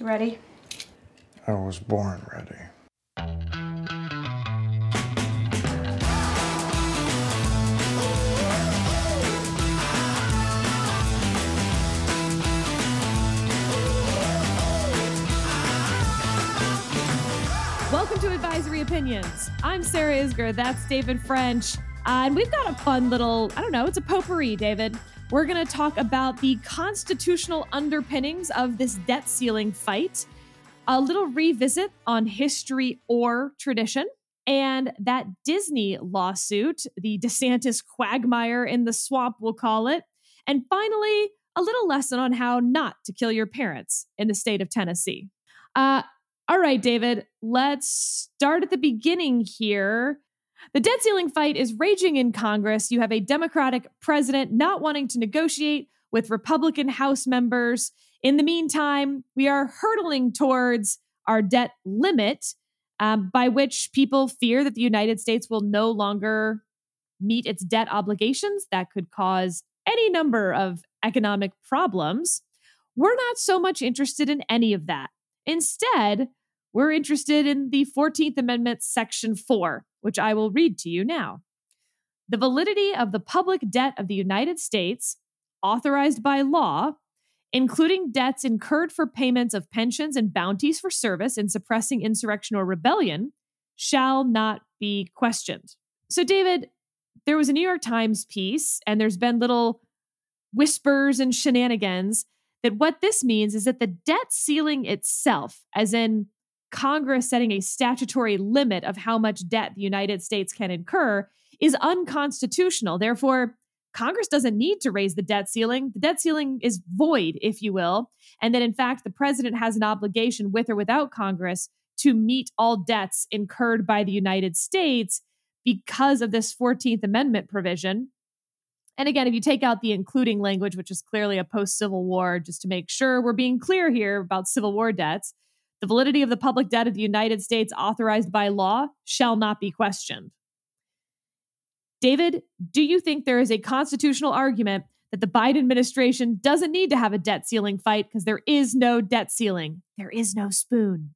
Ready? I was born ready. Welcome to Advisory Opinions. I'm Sarah Isgur. That's David French. Uh, and we've got a fun little, I don't know, it's a potpourri, David. We're going to talk about the constitutional underpinnings of this debt ceiling fight, a little revisit on history or tradition, and that Disney lawsuit, the DeSantis quagmire in the swamp, we'll call it. And finally, a little lesson on how not to kill your parents in the state of Tennessee. Uh, all right, David, let's start at the beginning here. The debt ceiling fight is raging in Congress. You have a Democratic president not wanting to negotiate with Republican House members. In the meantime, we are hurtling towards our debt limit, um, by which people fear that the United States will no longer meet its debt obligations. That could cause any number of economic problems. We're not so much interested in any of that. Instead, we're interested in the 14th Amendment, Section 4, which I will read to you now. The validity of the public debt of the United States, authorized by law, including debts incurred for payments of pensions and bounties for service in suppressing insurrection or rebellion, shall not be questioned. So, David, there was a New York Times piece, and there's been little whispers and shenanigans that what this means is that the debt ceiling itself, as in Congress setting a statutory limit of how much debt the United States can incur, is unconstitutional. Therefore, Congress doesn't need to raise the debt ceiling. The debt ceiling is void, if you will. And that, in fact, the president has an obligation with or without Congress to meet all debts incurred by the United States because of this 14th Amendment provision. And again, if you take out the including language, which is clearly a post Civil War, just to make sure we're being clear here about Civil War debts, the validity of the public debt of the United States authorized by law shall not be questioned. David, do you think there is a constitutional argument that the Biden administration doesn't need to have a debt ceiling fight because there is no debt ceiling? There is no spoon.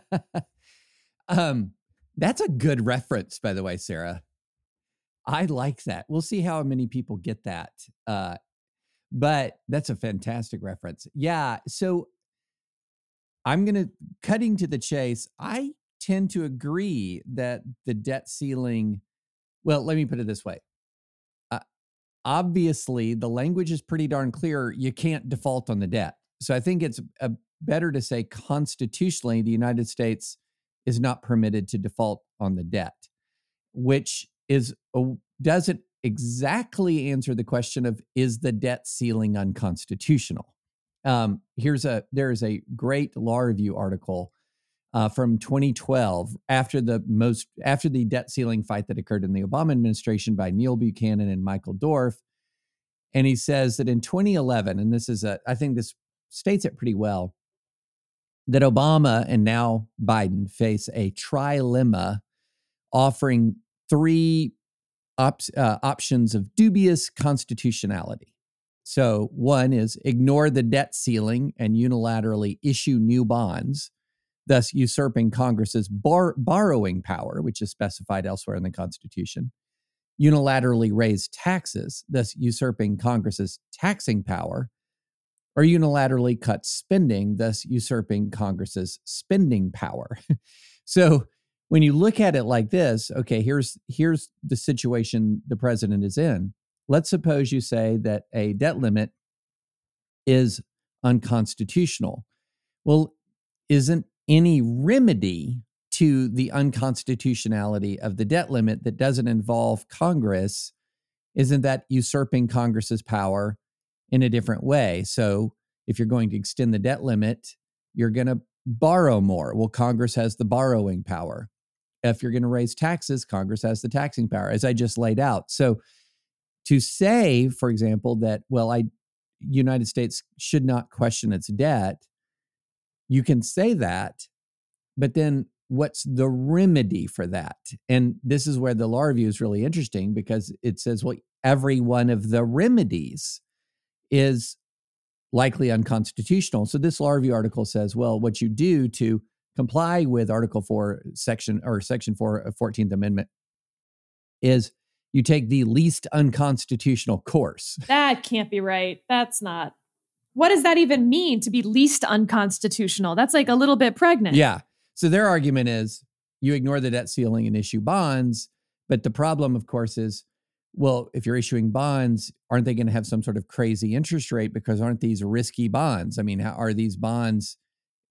um, that's a good reference, by the way, Sarah. I like that. We'll see how many people get that. Uh, but that's a fantastic reference. Yeah. So I'm going to, cutting to the chase, I tend to agree that the debt ceiling, well, let me put it this way. Uh, obviously, the language is pretty darn clear. You can't default on the debt. So I think it's a, better to say constitutionally, the United States is not permitted to default on the debt, which is a, doesn't exactly answer the question of is the debt ceiling unconstitutional. Um, here's a there is a great law review article uh, from 2012 after the most after the debt ceiling fight that occurred in the Obama administration by Neil Buchanan and Michael Dorf, and he says that in 2011, and this is a I think this states it pretty well that Obama and now Biden face a trilemma offering three op- uh, options of dubious constitutionality. So, one is ignore the debt ceiling and unilaterally issue new bonds, thus usurping Congress's bar- borrowing power, which is specified elsewhere in the Constitution. Unilaterally raise taxes, thus usurping Congress's taxing power, or unilaterally cut spending, thus usurping Congress's spending power. so, when you look at it like this, okay, here's here's the situation the president is in Let's suppose you say that a debt limit is unconstitutional. Well, isn't any remedy to the unconstitutionality of the debt limit that doesn't involve Congress? Isn't that usurping Congress's power in a different way? So, if you're going to extend the debt limit, you're going to borrow more. Well, Congress has the borrowing power. If you're going to raise taxes, Congress has the taxing power, as I just laid out. So, to say, for example, that well, I United States should not question its debt, you can say that, but then what's the remedy for that? And this is where the law review is really interesting because it says, well, every one of the remedies is likely unconstitutional. So this law review article says, well, what you do to comply with Article 4, Section or Section 4 of 14th Amendment is you take the least unconstitutional course. That can't be right. That's not. What does that even mean to be least unconstitutional? That's like a little bit pregnant. Yeah. So their argument is you ignore the debt ceiling and issue bonds. But the problem, of course, is well, if you're issuing bonds, aren't they going to have some sort of crazy interest rate because aren't these risky bonds? I mean, how, are these bonds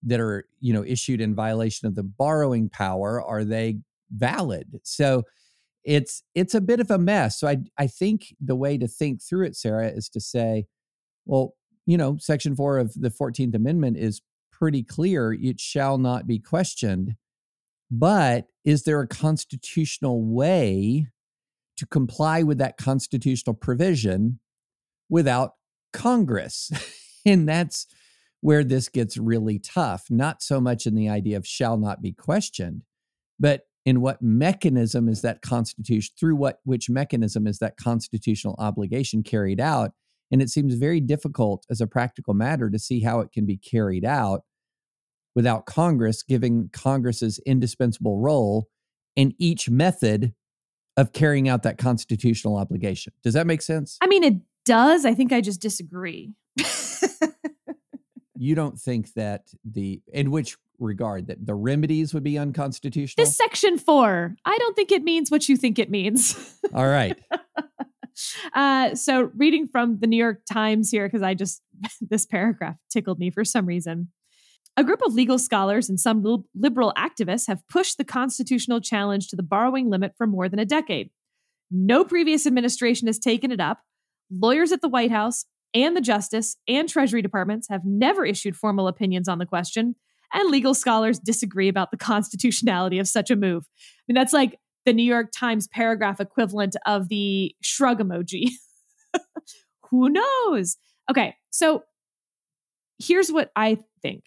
that are, you know, issued in violation of the borrowing power are they valid? So it's it's a bit of a mess. So I I think the way to think through it, Sarah, is to say, well, you know, Section Four of the Fourteenth Amendment is pretty clear; it shall not be questioned. But is there a constitutional way to comply with that constitutional provision without Congress? and that's where this gets really tough. Not so much in the idea of shall not be questioned, but in what mechanism is that constitution through what which mechanism is that constitutional obligation carried out? And it seems very difficult as a practical matter to see how it can be carried out without congress giving congress's indispensable role in each method of carrying out that constitutional obligation. Does that make sense? I mean it does. I think i just disagree. You don't think that the in which regard that the remedies would be unconstitutional? This section four, I don't think it means what you think it means. All right. uh, so, reading from the New York Times here, because I just, this paragraph tickled me for some reason. A group of legal scholars and some liberal activists have pushed the constitutional challenge to the borrowing limit for more than a decade. No previous administration has taken it up. Lawyers at the White House and the Justice and Treasury departments have never issued formal opinions on the question, and legal scholars disagree about the constitutionality of such a move. I mean, that's like the New York Times paragraph equivalent of the shrug emoji. Who knows? Okay, so here's what I think.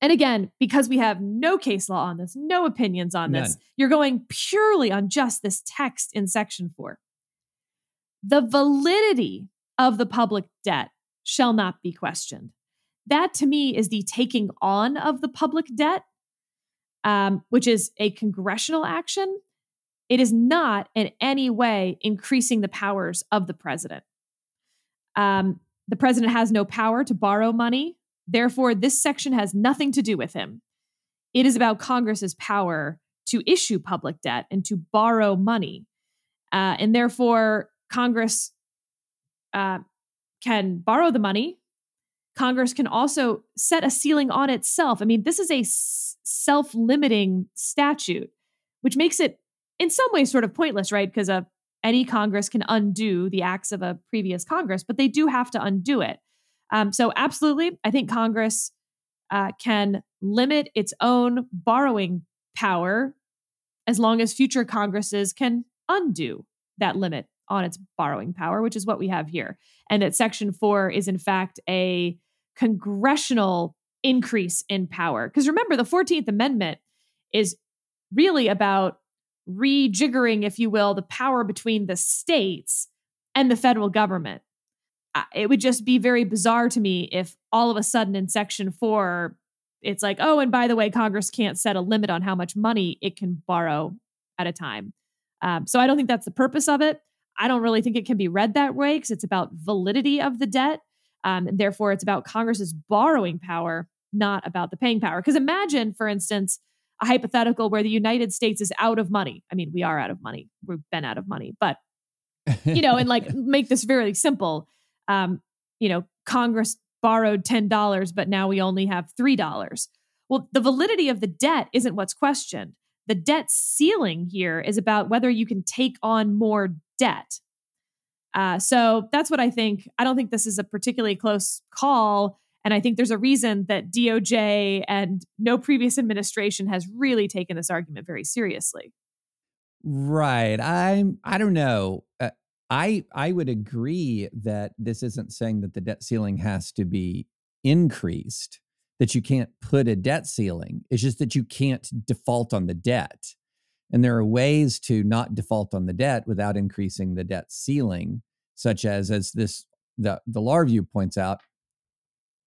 And again, because we have no case law on this, no opinions on None. this, you're going purely on just this text in section four. The validity of the public debt shall not be questioned. That to me is the taking on of the public debt, um, which is a congressional action. It is not in any way increasing the powers of the president. Um, the president has no power to borrow money. Therefore, this section has nothing to do with him. It is about Congress's power to issue public debt and to borrow money. Uh, and therefore, Congress uh, can borrow the money Congress can also set a ceiling on itself. I mean, this is a s- self limiting statute, which makes it in some ways sort of pointless, right? Because uh, any Congress can undo the acts of a previous Congress, but they do have to undo it. Um, so, absolutely, I think Congress uh, can limit its own borrowing power as long as future Congresses can undo that limit on its borrowing power, which is what we have here. And that Section 4 is, in fact, a congressional increase in power. Because remember, the 14th Amendment is really about rejiggering, if you will, the power between the states and the federal government. It would just be very bizarre to me if all of a sudden in Section 4, it's like, oh, and by the way, Congress can't set a limit on how much money it can borrow at a time. Um, so I don't think that's the purpose of it. I don't really think it can be read that way because it's about validity of the debt. Um, and therefore, it's about Congress's borrowing power, not about the paying power. Because imagine, for instance, a hypothetical where the United States is out of money. I mean, we are out of money. We've been out of money, but you know, and like make this very simple. Um, you know, Congress borrowed ten dollars, but now we only have three dollars. Well, the validity of the debt isn't what's questioned. The debt ceiling here is about whether you can take on more debt. Uh, so that's what I think. I don't think this is a particularly close call. And I think there's a reason that DOJ and no previous administration has really taken this argument very seriously. Right. I'm I don't know. Uh, I I would agree that this isn't saying that the debt ceiling has to be increased, that you can't put a debt ceiling. It's just that you can't default on the debt. And there are ways to not default on the debt without increasing the debt ceiling, such as, as this the, the law review points out,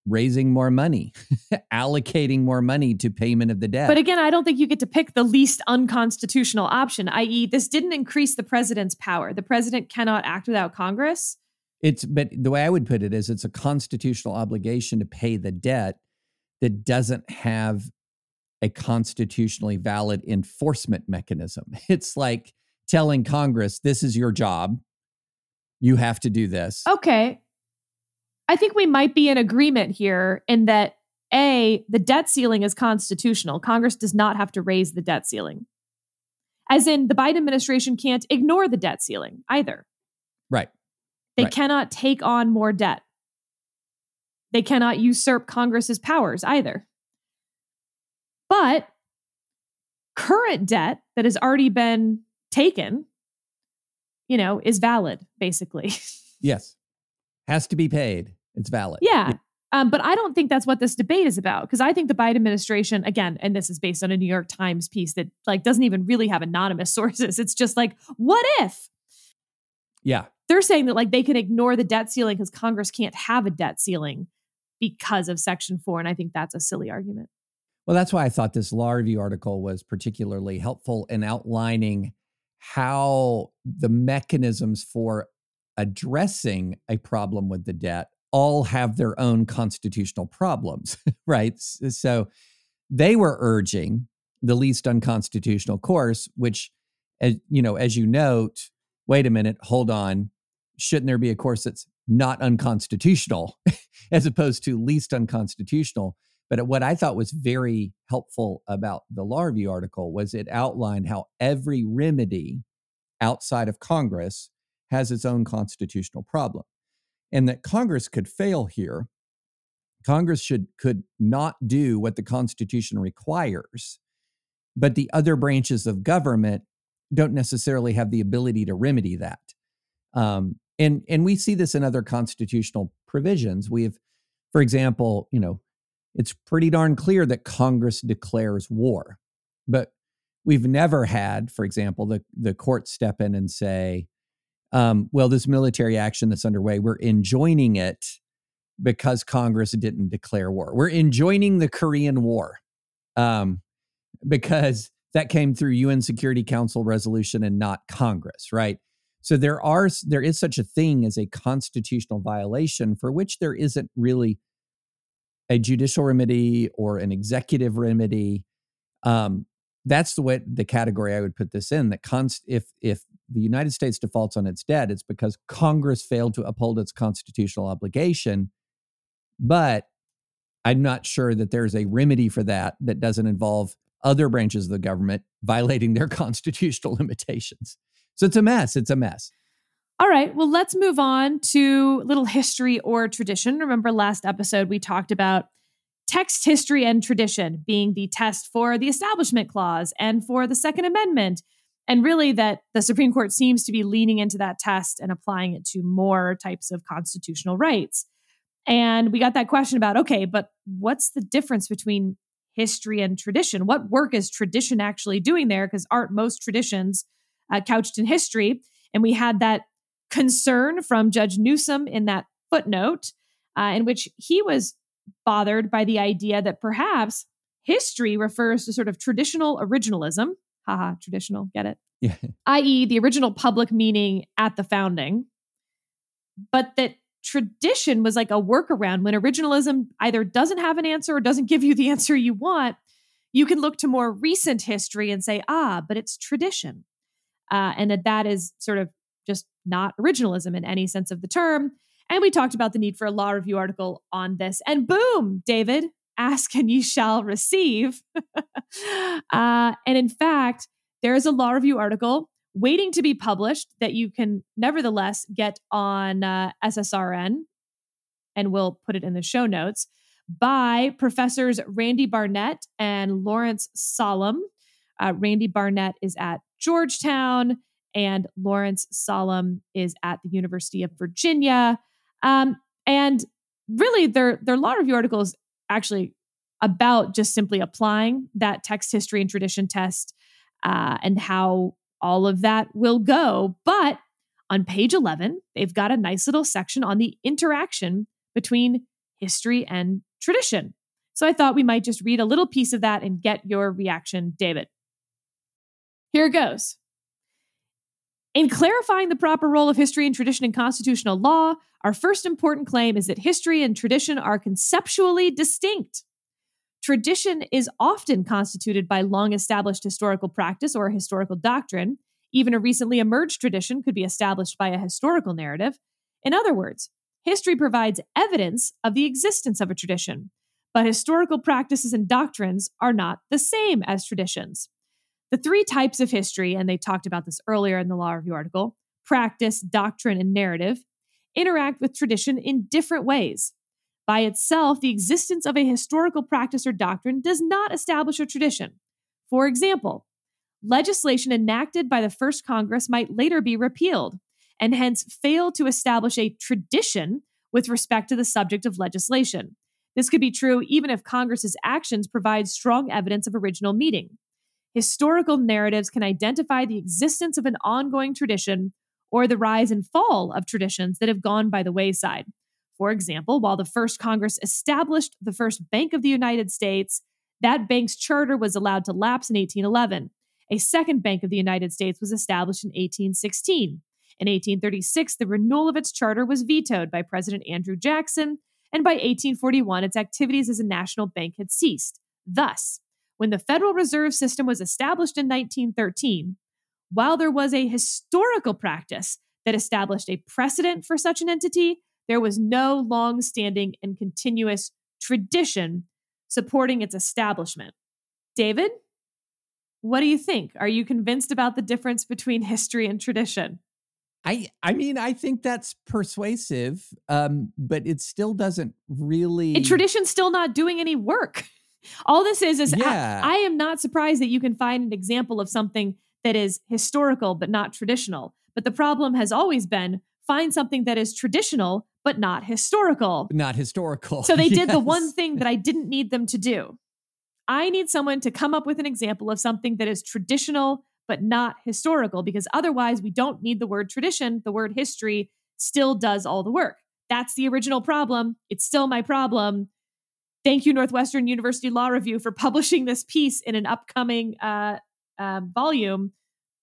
raising more money, allocating more money to payment of the debt. But again, I don't think you get to pick the least unconstitutional option, i.e., this didn't increase the president's power. The president cannot act without Congress. It's but the way I would put it is it's a constitutional obligation to pay the debt that doesn't have a constitutionally valid enforcement mechanism. It's like telling Congress, this is your job. You have to do this. Okay. I think we might be in agreement here in that A, the debt ceiling is constitutional. Congress does not have to raise the debt ceiling. As in, the Biden administration can't ignore the debt ceiling either. Right. They Right. cannot take on more debt. They cannot usurp Congress's powers either. But current debt that has already been taken, you know, is valid, basically. Yes. Has to be paid. It's valid. yeah. Um, but I don't think that's what this debate is about because I think the Biden administration, again, and this is based on a New York Times piece that like doesn't even really have anonymous sources. It's just like, what if? Yeah. they're saying that like they can ignore the debt ceiling because Congress can't have a debt ceiling because of Section 4. And I think that's a silly argument. Well, that's why I thought this law review article was particularly helpful in outlining how the mechanisms for addressing a problem with the debt all have their own constitutional problems, right? Uh, so they were urging the least unconstitutional course, which, as you know, as you note, wait a minute, hold on, shouldn't there be a course that's not unconstitutional as opposed to least unconstitutional? But what I thought was very helpful about the law review article was it outlined how every remedy outside of Congress has its own constitutional problem. And that Congress could fail here. Congress should could not do what the Constitution requires, but the other branches of government don't necessarily have the ability to remedy that. Um, and and we see this in other constitutional provisions. We have, for example, you know, it's pretty darn clear that Congress declares war, but we've never had, for example, the the court step in and say, um, "Well, this military action that's underway, we're enjoining it because Congress didn't declare war. We're enjoining the Korean War um, because that came through UN Security Council resolution and not Congress, right?" So there are there is such a thing as a constitutional violation for which there isn't really a judicial remedy or an executive remedy. Um, that's the way the category I would put this in. That const, if if the United States defaults on its debt, it's because Congress failed to uphold its constitutional obligation. But I'm not sure that there's a remedy for that that doesn't involve other branches of the government violating their constitutional limitations. So it's a mess. It's a mess. All right. Well, let's move on to little history or tradition. Remember last episode we talked about text history and tradition being the test for the Establishment Clause and for the Second Amendment. And really, that the Supreme Court seems to be leaning into that test and applying it to more types of constitutional rights. And we got that question about okay, but what's the difference between history and tradition? What work is tradition actually doing there? Because aren't most traditions uh, couched in history? And we had that concern from Judge Newsom in that footnote, uh, in which he was bothered by the idea that perhaps history refers to sort of traditional originalism. Haha, traditional, get it? Yeah. i.e., the original public meaning at the founding, but that tradition was like a workaround when originalism either doesn't have an answer or doesn't give you the answer you want. You can look to more recent history and say, ah, but it's tradition. Uh, and that that is sort of not originalism in any sense of the term. And we talked about the need for a law review article on this. And boom, David, ask and ye shall receive. uh, and in fact, there is a law review article waiting to be published that you can nevertheless get on uh, SSRN, and we'll put it in the show notes, by professors Randy Barnett and Lawrence Solum. Uh, Randy Barnett is at Georgetown, and Lawrence Solum is at the University of Virginia. Um, and really, their their law review article is actually about just simply applying that text history and tradition test uh, and how all of that will go. But on page 11, they've got a nice little section on the interaction between history and tradition. So I thought we might just read a little piece of that and get your reaction, David. Here it goes. In clarifying the proper role of history and tradition in constitutional law, our first important claim is that history and tradition are conceptually distinct. Tradition is often constituted by long established historical practice or historical doctrine. Even a recently emerged tradition could be established by a historical narrative. In other words, history provides evidence of the existence of a tradition, but historical practices and doctrines are not the same as traditions. The three types of history, and they talked about this earlier in the Law Review article practice, doctrine, and narrative interact with tradition in different ways. By itself, the existence of a historical practice or doctrine does not establish a tradition. For example, legislation enacted by the first Congress might later be repealed, and hence fail to establish a tradition with respect to the subject of legislation. This could be true even if Congress's actions provide strong evidence of original meaning. Historical narratives can identify the existence of an ongoing tradition or the rise and fall of traditions that have gone by the wayside. For example, while the first Congress established the first Bank of the United States, that bank's charter was allowed to lapse in 1811. A second Bank of the United States was established in 1816. In 1836, the renewal of its charter was vetoed by President Andrew Jackson, and by 1841, its activities as a national bank had ceased. Thus, when the Federal Reserve System was established in 1913, while there was a historical practice that established a precedent for such an entity, there was no long standing and continuous tradition supporting its establishment. David, what do you think? Are you convinced about the difference between history and tradition? I I mean I think that's persuasive, um, but it still doesn't really. And tradition's still not doing any work. All this is is yeah. I, I am not surprised that you can find an example of something that is historical but not traditional. But the problem has always been find something that is traditional but not historical. Not historical. So they yes. did the one thing that I didn't need them to do. I need someone to come up with an example of something that is traditional but not historical because otherwise we don't need the word tradition. The word history still does all the work. That's the original problem. It's still my problem. Thank you, Northwestern University Law Review, for publishing this piece in an upcoming uh, uh, volume.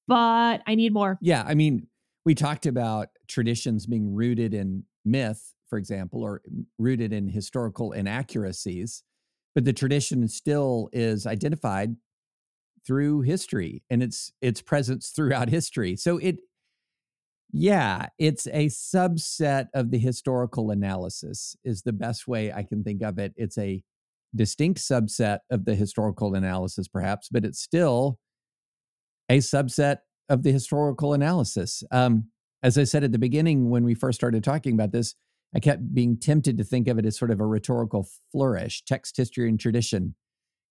But I need more. Yeah, I mean, we talked about traditions being rooted in myth, for example, or rooted in historical inaccuracies, but the tradition still is identified through history and its its presence throughout history. So it yeah, it's a subset of the historical analysis is the best way I can think of it. It's a distinct subset of the historical analysis perhaps, but it's still a subset of the historical analysis. Um, as I said at the beginning when we first started talking about this, I kept being tempted to think of it as sort of a rhetorical flourish, text, history, and tradition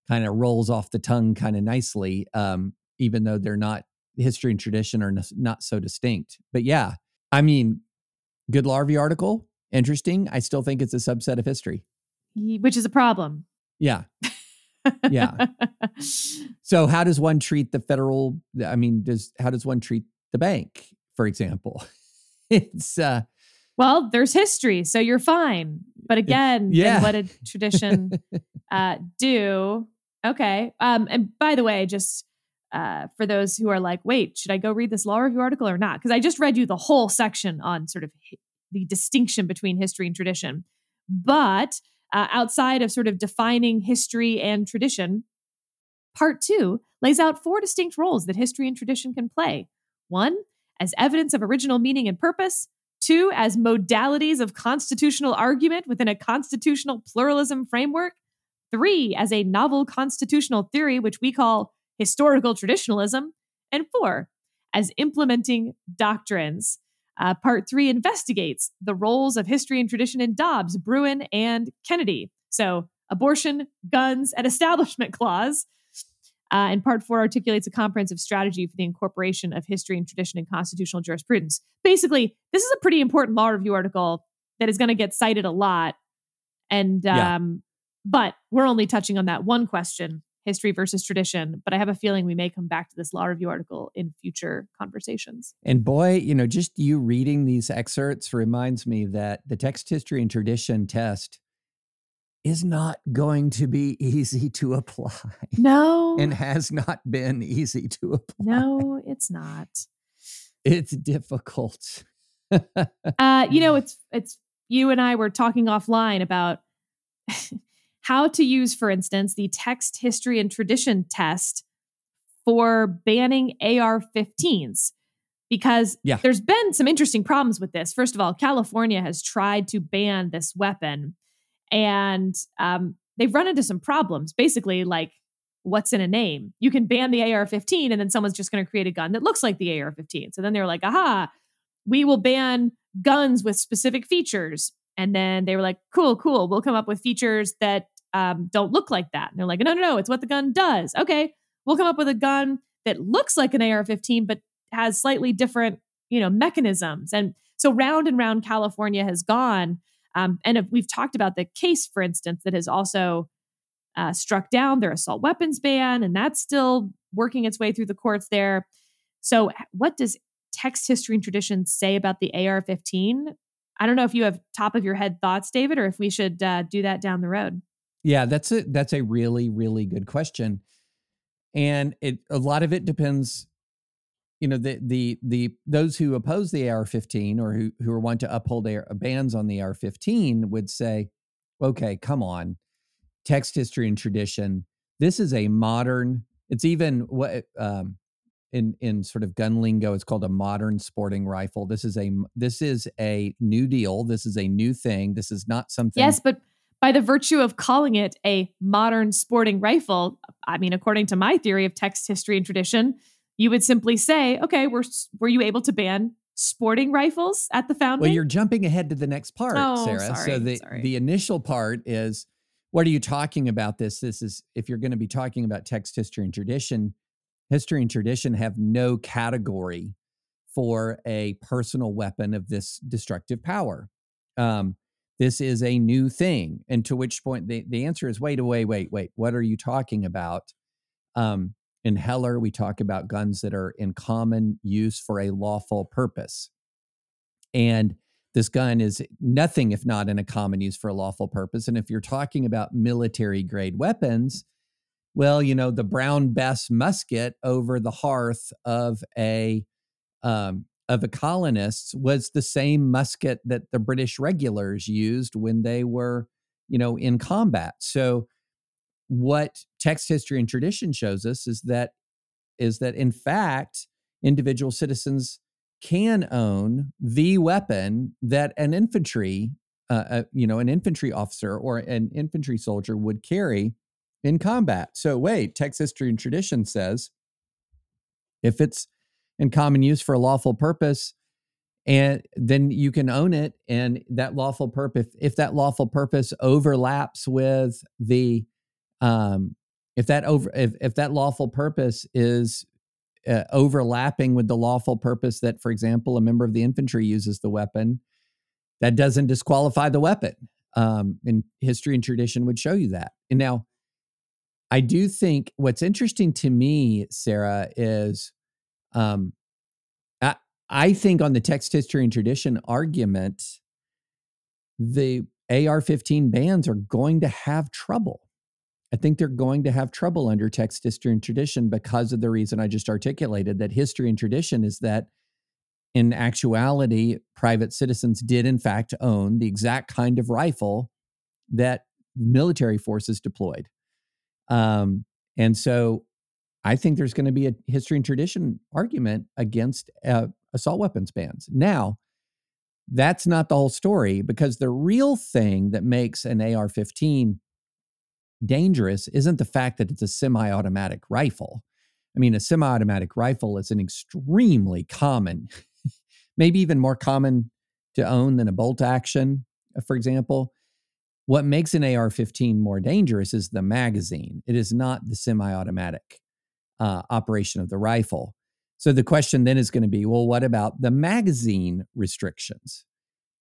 kind of rolls off the tongue kind of nicely, um, even though they're not history and tradition are not so distinct. But yeah, I mean, good law review article, interesting. I still think it's a subset of history, which is a problem. Yeah. yeah. So how does one treat the federal I mean, does how does one treat the bank, for example? it's uh well, there's history, so you're fine. But again, yeah. what did tradition uh, do? Okay. Um, and by the way, just uh, for those who are like, wait, should I go read this law review article or not? Because I just read you the whole section on sort of the distinction between history and tradition. But uh, outside of sort of defining history and tradition, part two lays out four distinct roles that history and tradition can play. One, as evidence of original meaning and purpose. Two, as modalities of constitutional argument within a constitutional pluralism framework. Three, as a novel constitutional theory, which we call historical traditionalism. And four, as implementing doctrines. Uh, part three investigates the roles of history and tradition in Dobbs, Bruen, and Kennedy. So, abortion, guns, and establishment clause. Uh, and part four articulates a comprehensive strategy for the incorporation of history and tradition in constitutional jurisprudence. Basically, this is a pretty important law review article that is going to get cited a lot. And um, but we're only touching on that one question history versus tradition. But I have a feeling we may come back to this law review article in future conversations. And boy, you know, just you reading these excerpts reminds me that the text history and tradition test is not going to be easy to apply. No. And has not been easy to apply. No, it's not. It's difficult. uh, you know, it's it's you and I were talking offline about how to use, for instance, the text history and tradition test for banning AR 15s because yeah. there's been some interesting problems with this. First of all, California has tried to ban this weapon and um, they've run into some problems. Basically, like what's in a name? You can ban the AR 15 and then someone's just going to create a gun that looks like the AR 15. So then they're like, aha, we will ban guns with specific features. And then they were like, cool, cool. We'll come up with features that um, don't look like that. And they're like, no, no, no, it's what the gun does. Okay, we'll come up with a gun that looks like an AR 15, but has slightly different, you know, mechanisms. And so round and round California has gone. Um, and we've talked about the case, for instance, that has also uh, struck down their assault weapons ban, and that's still working its way through the courts there. So, what does text history and tradition say about the AR 15? I don't know if you have top of your head thoughts, David, or if we should uh, do that down the road. Yeah, that's a that's a really really good question, and it a lot of it depends. You know, the the the those who oppose the AR-15 or who who want to uphold AR, bans on the AR-15 would say, okay, come on, text history and tradition. This is a modern. It's even what um, in in sort of gun lingo it's called a modern sporting rifle this is a this is a new deal this is a new thing this is not something yes but by the virtue of calling it a modern sporting rifle i mean according to my theory of text history and tradition you would simply say okay were were you able to ban sporting rifles at the founding well you're jumping ahead to the next part oh, sarah sorry, so the sorry. the initial part is what are you talking about this this is if you're going to be talking about text history and tradition history and tradition have no category for a personal weapon of this destructive power. Um, this is a new thing. And to which point the, the answer is wait, wait, wait, wait. What are you talking about? Um, in Heller, we talk about guns that are in common use for a lawful purpose. And this gun is nothing if not in a common use for a lawful purpose. And if you're talking about military grade weapons, well, you know, the Brown Bess musket over the hearth of a um, of the colonists was the same musket that the British regulars used when they were, you know, in combat. So, what text history and tradition shows us is that is that in fact individual citizens can own the weapon that an infantry, uh, uh, you know, an infantry officer or an infantry soldier would carry in combat. So, wait, text history and tradition says if it's in common use for a lawful purpose, and then you can own it, and that lawful purpose, if that lawful purpose overlaps with the, um, if that over, if if that lawful purpose is uh, overlapping with the lawful purpose that, for example, a member of the infantry uses the weapon, that doesn't disqualify the weapon. Um, and history and tradition would show you that. And now, I do think what's interesting to me, Sarah, is um, I, I think on the text history and tradition argument, the AR 15 bans are going to have trouble. I think they're going to have trouble under text history and tradition because of the reason I just articulated that history and tradition is that in actuality, private citizens did in fact own the exact kind of rifle that military forces deployed. Um, and so I think there's going to be a history and tradition argument against uh, assault weapons bans. Now, that's not the whole story because the real thing that makes an AR 15 dangerous isn't the fact that it's a semi automatic rifle. I mean, a semi automatic rifle is an extremely common, maybe even more common to own than a bolt action, for example. What makes an AR 15 more dangerous is the magazine. It is not the semi automatic uh, operation of the rifle. So the question then is going to be well, what about the magazine restrictions?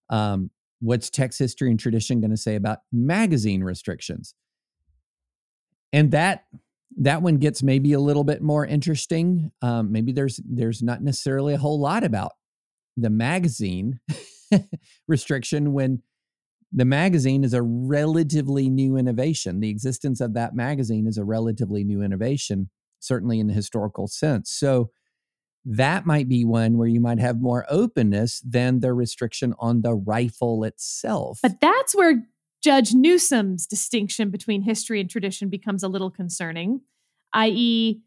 Um, what's text history and tradition going to say about magazine restrictions? And that that one gets maybe a little bit more interesting. Um, maybe there's there's not necessarily a whole lot about the magazine restriction when the magazine is a relatively new innovation. The existence of that magazine is a relatively new innovation, certainly in the historical sense. So that might be one where you might have more openness than the restriction on the rifle itself. But that's where Judge Newsom's distinction between history and tradition becomes a little concerning, i.e.,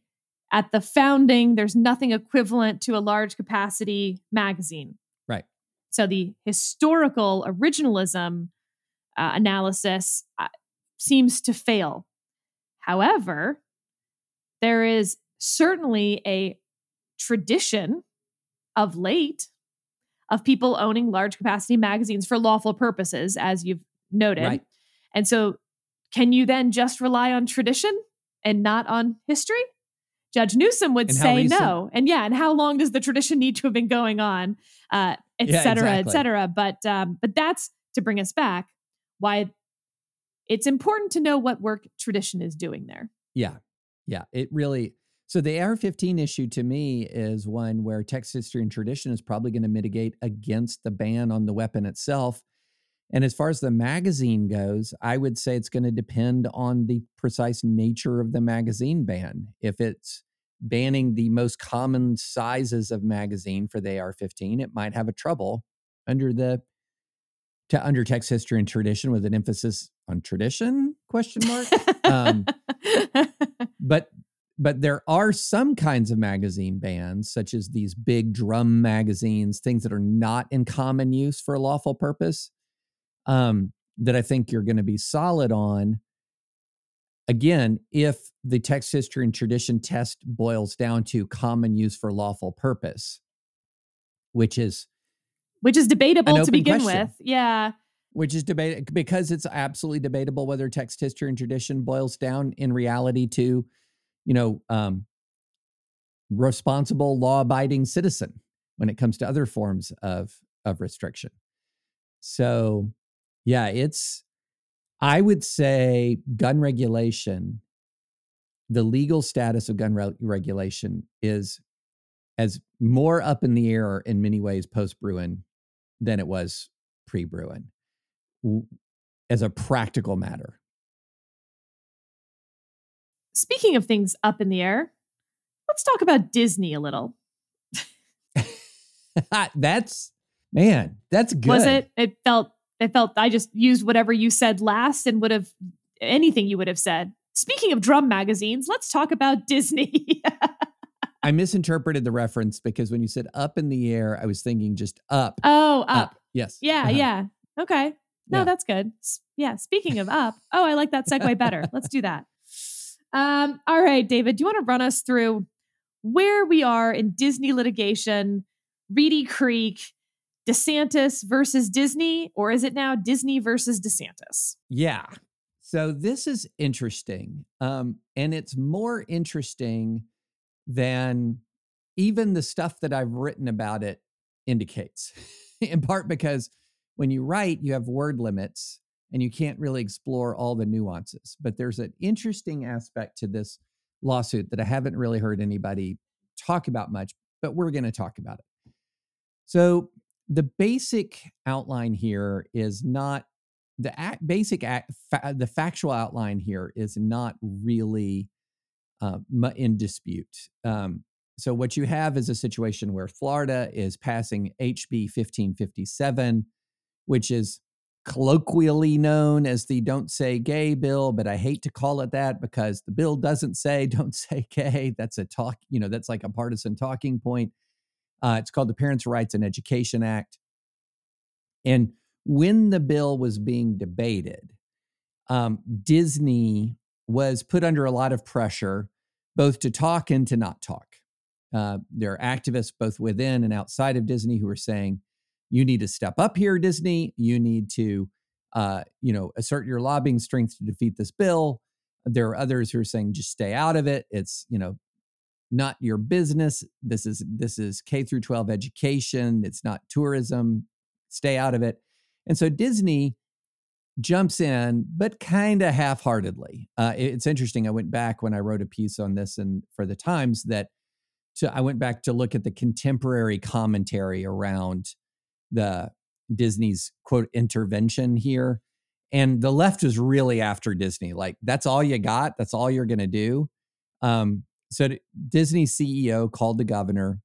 at the founding, there's nothing equivalent to a large capacity magazine. Right. So the historical originalism uh, analysis uh, seems to fail. However, there is certainly a tradition of late of people owning large capacity magazines for lawful purposes, as you've noted. Right. And so, can you then just rely on tradition and not on history? Judge Newsom would And say no. And yeah, and how long does the tradition need to have been going on, uh, et Yeah, cetera, et cetera. But um, but that's to bring us back why it's important to know what work tradition is doing there. Yeah. Yeah. It really. So the AR 15 issue to me is one where text history and tradition is probably going to mitigate against the ban on the weapon itself. And as far as the magazine goes, I would say it's going to depend on the precise nature of the magazine ban. If it's banning the most common sizes of magazine for the AR 15, it might have a trouble under the to under text history and tradition with an emphasis on tradition question mark Um, but but there are some kinds of magazine bans such as these big drum magazines things that are not in common use for a lawful purpose um, that i think you're going to be solid on again if the text history and tradition test boils down to common use for lawful purpose which is Which is debatable to begin question. with. Yeah. Which is debate because it's absolutely debatable whether text history and tradition boils down in reality to you know um responsible law abiding citizen when it comes to other forms of of restriction. So yeah it's i would say gun regulation the legal status of gun re- regulation is as more up in the air in many ways post Bruen than it was pre Bruen as a practical matter. Speaking of things up in the air, let's talk about Disney a little. that's man, that's good. Was it? It felt it felt I just used whatever you said last and would have anything you would have said. Speaking of drum magazines, let's talk about Disney. I misinterpreted the reference because when you said up in the air, I was thinking just up. oh, up. Yes. Yeah, Uh-huh. yeah. Okay. No, Yeah. that's good. Yeah. Speaking of up, oh, I like that segue better. Let's do that. Um, all right, David, do you want to run us through where we are in Disney litigation, Reedy Creek, DeSantis versus Disney, or is it now Disney versus DeSantis? Yeah. So this is interesting. Um, and it's more interesting than even the stuff that I've written about it indicates, in part because when you write, you have word limits and you can't really explore all the nuances. But there's an interesting aspect to this lawsuit that I haven't really heard anybody talk about much, but we're going to talk about it. So the basic outline here is not the act, basic act, fa- the factual outline here is not really uh, in dispute. Um, so what you have is a situation where Florida is passing HB 1557, which is colloquially known as the don't say gay bill, but I hate to call it that because the bill doesn't say don't say gay. That's a talk, you know, that's like a partisan talking point. Uh, it's called the Parents' Rights and Education Act. And when the bill was being debated, um, Disney was put under a lot of pressure, both to talk and to not talk. Uh, there are activists both within and outside of Disney who are saying, "You need to step up here, Disney. You need to, uh, you know, assert your lobbying strength to defeat this bill." There are others who are saying, "Just stay out of it. It's you know, not your business. This is this is K through 12 education. It's not tourism. Stay out of it." And so Disney jumps in, but kind of half-heartedly. Uh, it's interesting. I went back when I wrote a piece on this and for the Times that to, I went back to look at the contemporary commentary around the Disney's quote intervention here. And the left was really after Disney. Like, that's all you got. That's all you're going to do. Um, so Disney CEO called the governor.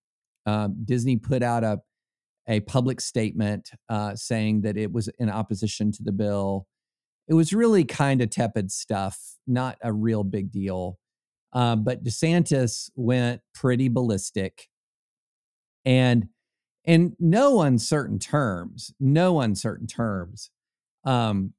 Um, Disney put out a a public statement uh, saying that it was in opposition to the bill. It was really kind of tepid stuff, not a real big deal. Uh, but DeSantis went pretty ballistic, and in no uncertain terms, no uncertain terms, um,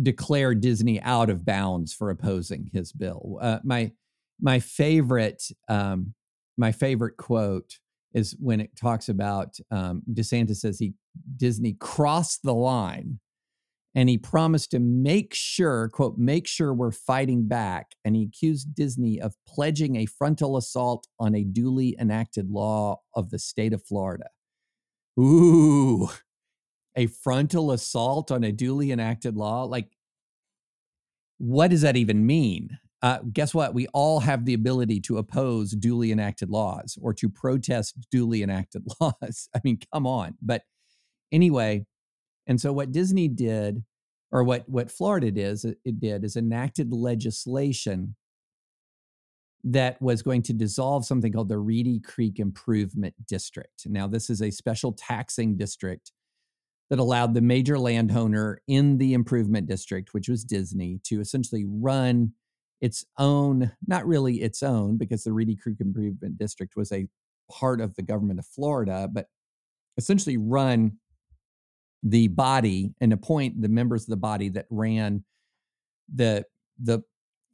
declared Disney out of bounds for opposing his bill. Uh, my my favorite um, my favorite quote is when it talks about um, DeSantis says he Disney crossed the line and he promised to make sure quote make sure we're fighting back and he accused disney of pledging a frontal assault on a duly enacted law of the state of florida ooh a frontal assault on a duly enacted law like what does that even mean uh, guess what? We all have the ability to oppose duly enacted laws or to protest duly enacted laws. I mean, come on. But anyway, and so what Disney did, or what what Florida did, is it did is enacted legislation that was going to dissolve something called the Reedy Creek Improvement District. Now, this is a special taxing district that allowed the major landowner in the improvement district, which was Disney, to essentially run its own, not really its own, because the Reedy Creek Improvement District was a part of the government of Florida, but essentially run the body and appoint the members of the body that ran the the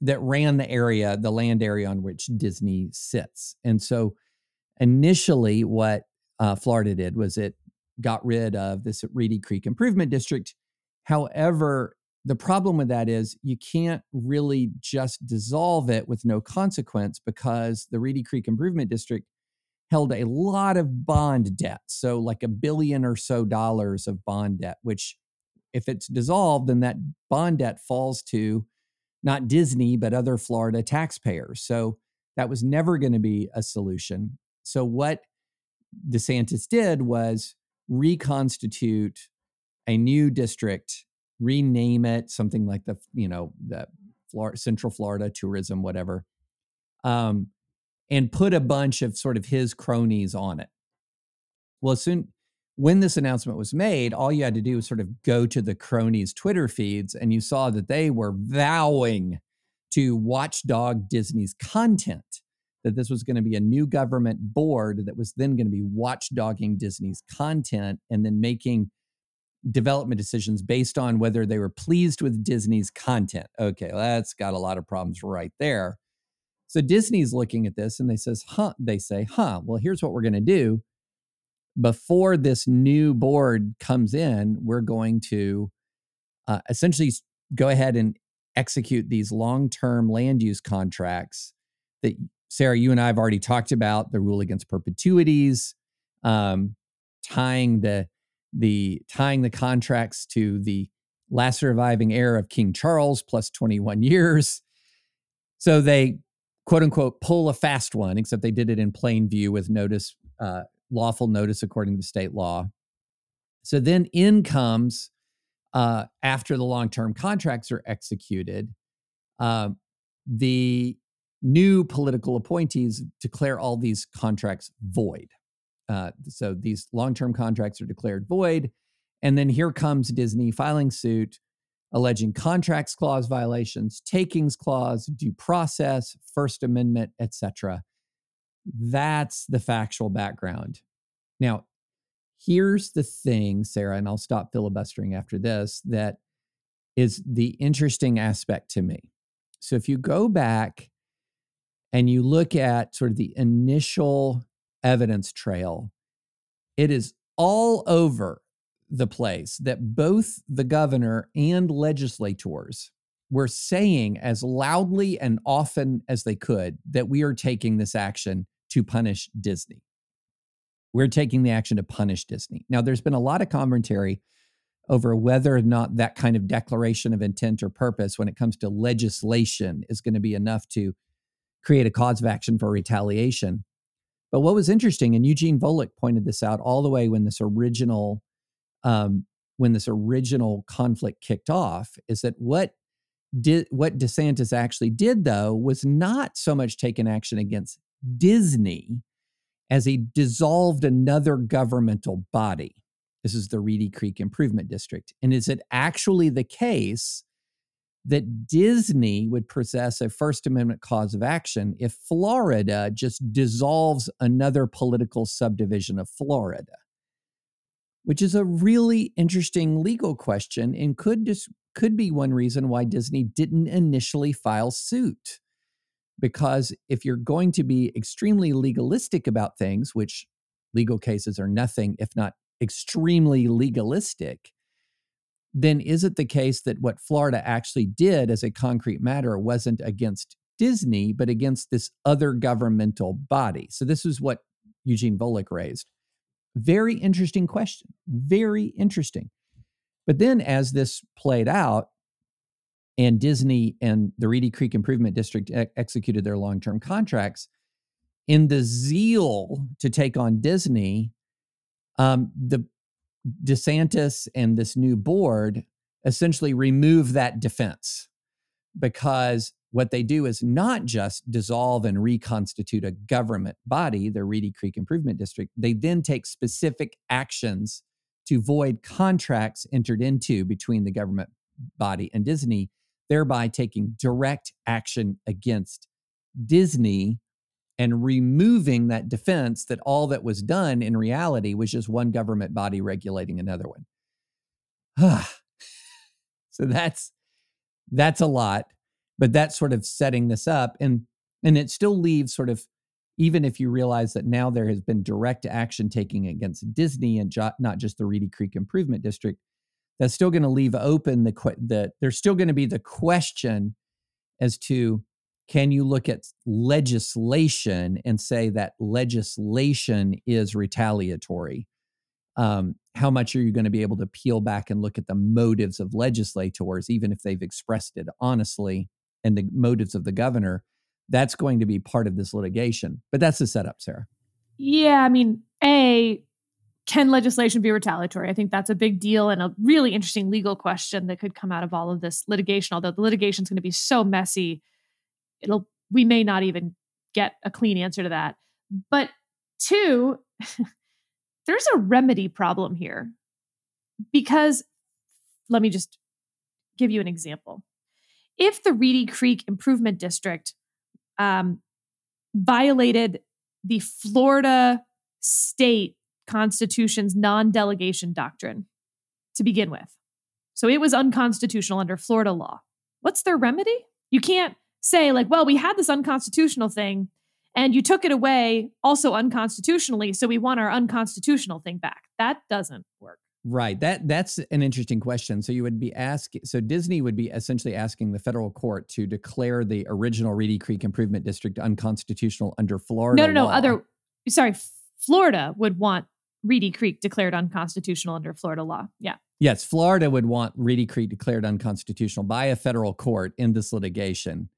that ran the area, the land area on which Disney sits. And so initially what uh, Florida did was it got rid of this Reedy Creek Improvement District. However, the problem with that is you can't really just dissolve it with no consequence because the Reedy Creek Improvement District held a lot of bond debt. So, like a billion or so dollars of bond debt, which, if it's dissolved, then that bond debt falls to not Disney, but other Florida taxpayers. So, that was never going to be a solution. So, what DeSantis did was reconstitute a new district rename it something like the you know the Florida, Central Florida tourism, whatever, um, and put a bunch of sort of his cronies on it. Well, soon when this announcement was made, all you had to do was sort of go to the cronies' Twitter feeds, and you saw that they were vowing to watchdog Disney's content. That this was going to be a new government board that was then going to be watchdogging Disney's content and then making development decisions based on whether they were pleased with Disney's content. Okay, well, that's got a lot of problems right there. So Disney's looking at this and they says, "Huh," they say, "Huh, well, here's what we're going to do. Before this new board comes in, we're going to uh, essentially go ahead and execute these long-term land use contracts that Sarah, you and I have already talked about the rule against perpetuities, um, tying the the tying the contracts to the last surviving heir of King Charles plus 21 years. So they quote unquote pull a fast one, except they did it in plain view with notice, uh, lawful notice according to state law. So then in comes uh, after the long term contracts are executed, uh, the new political appointees declare all these contracts void. Uh, so these long term contracts are declared void. And then here comes Disney filing suit alleging contracts clause violations, takings clause, due process, First Amendment, etc. That's the factual background. Now, here's the thing, Sarah, and I'll stop filibustering after this, that is the interesting aspect to me. So if you go back and you look at sort of the initial evidence trail. It is all over the place that both the governor and legislators were saying as loudly and often as they could that we are taking this action to punish Disney. We're taking the action to punish Disney. Now, there's been a lot of commentary over whether or not that kind of declaration of intent or purpose when it comes to legislation is going to be enough to create a cause of action for retaliation. But what was interesting, and Eugene Volokh pointed this out all the way when this original um, when this original conflict kicked off is that what did what DeSantis actually did though was not so much take an action against Disney as he dissolved another governmental body. This is the Reedy Creek Improvement District. And is it actually the case that Disney would possess a First Amendment cause of action if Florida just dissolves another political subdivision of Florida? Which is a really interesting legal question and could dis- could be one reason why Disney didn't initially file suit. Because if you're going to be extremely legalistic about things, which legal cases are nothing if not extremely legalistic, then is it the case that what Florida actually did as a concrete matter wasn't against Disney, but against this other governmental body? So this is what Eugene Volokh raised. Very interesting question. Very interesting. But then as this played out, and Disney and the Reedy Creek Improvement District ex- executed their long term contracts, in the zeal to take on Disney, um, the DeSantis and this new board essentially remove that defense because what they do is not just dissolve and reconstitute a government body, the Reedy Creek Improvement District, they then take specific actions to void contracts entered into between the government body and Disney, thereby taking direct action against Disney and removing that defense that all that was done in reality was just one government body regulating another one. so that's that's a lot, but that's sort of setting this up and and it still leaves sort of even if you realize that now there has been direct action taking against Disney and jo- not just the Reedy Creek Improvement District, that's still going to leave open the the there's still going to be the question as to can you look at legislation and say that legislation is retaliatory? Um, how much are you going to be able to peel back and look at the motives of legislators, even if they've expressed it honestly, and the motives of the governor? That's going to be part of this litigation. But that's the setup, Sarah. Yeah, I mean, A, can legislation be retaliatory? I think that's a big deal and a really interesting legal question that could come out of all of this litigation, although the litigation is going to be so messy it'll we may not even get a clean answer to that. But two, there's a remedy problem here because let me just give you an example. If the Reedy Creek Improvement District um, violated the Florida state constitution's non delegation doctrine to begin with, so it was unconstitutional under Florida law, what's their remedy? You can't say, like, well, we had this unconstitutional thing and you took it away also unconstitutionally. So we want our unconstitutional thing back. That doesn't work. Right. That that's an interesting question. So you would be asking so Disney would be essentially asking the federal court to declare the original Reedy Creek Improvement District unconstitutional under Florida. No, no, no. Other sorry, Florida would want Reedy Creek declared unconstitutional under Florida law. Yeah. Yes, Florida would want Reedy Creek declared unconstitutional by a federal court in this litigation.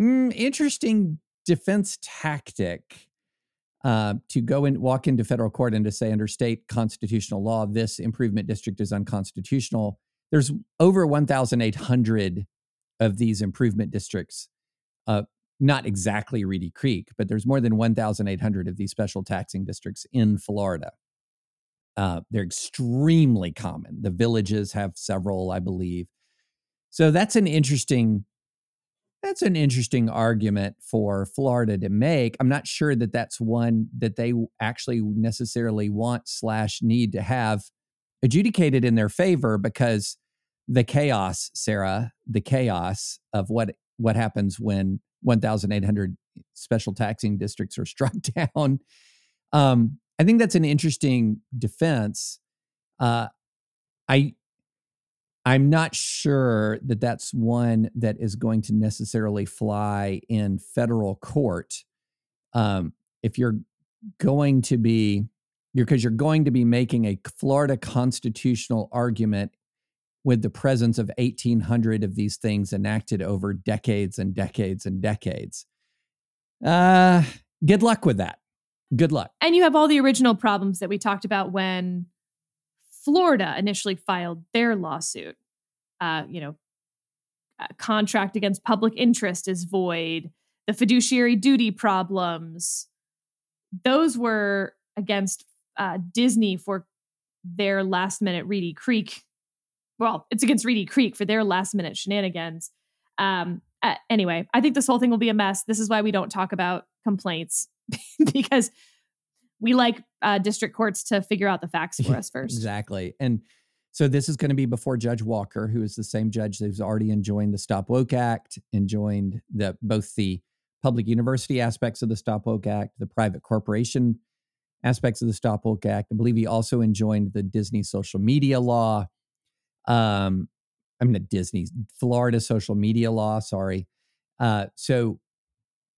Mm, interesting defense tactic uh, to go and walk into federal court and to say under state constitutional law this improvement district is unconstitutional. There's over 1,800 of these improvement districts. Uh, not exactly Reedy Creek, but there's more than 1,800 of these special taxing districts in Florida. Uh, they're extremely common. The villages have several, I believe. So that's an interesting that's an interesting argument for Florida to make. I'm not sure that that's one that they actually necessarily want slash need to have adjudicated in their favor because the chaos, Sarah, the chaos of what what happens when 1,800 special taxing districts are struck down. Um, I think that's an interesting defense. Uh, I I'm not sure that that's one that is going to necessarily fly in federal court. Um, if you're going to be, you're because you're going to be making a Florida constitutional argument with the presence of 1,800 of these things enacted over decades and decades and decades. Uh, good luck with that. Good luck. And you have all the original problems that we talked about when Florida initially filed their lawsuit. Uh, you know, contract against public interest is void. The fiduciary duty problems, those were against uh, Disney for their last minute Reedy Creek. Well, it's against Reedy Creek for their last minute shenanigans. Um, uh, anyway, I think this whole thing will be a mess. This is why we don't talk about complaints because we like uh, district courts to figure out the facts for us first. exactly. And so this is going to be before Judge Walker, who is the same judge who's already enjoined the Stop Woke Act, enjoined the both the public university aspects of the Stop Woke Act, the private corporation aspects of the Stop Woke Act. I believe he also enjoined the Disney social media law. Um, I mean, the Disney Florida social media law. Sorry. Uh, so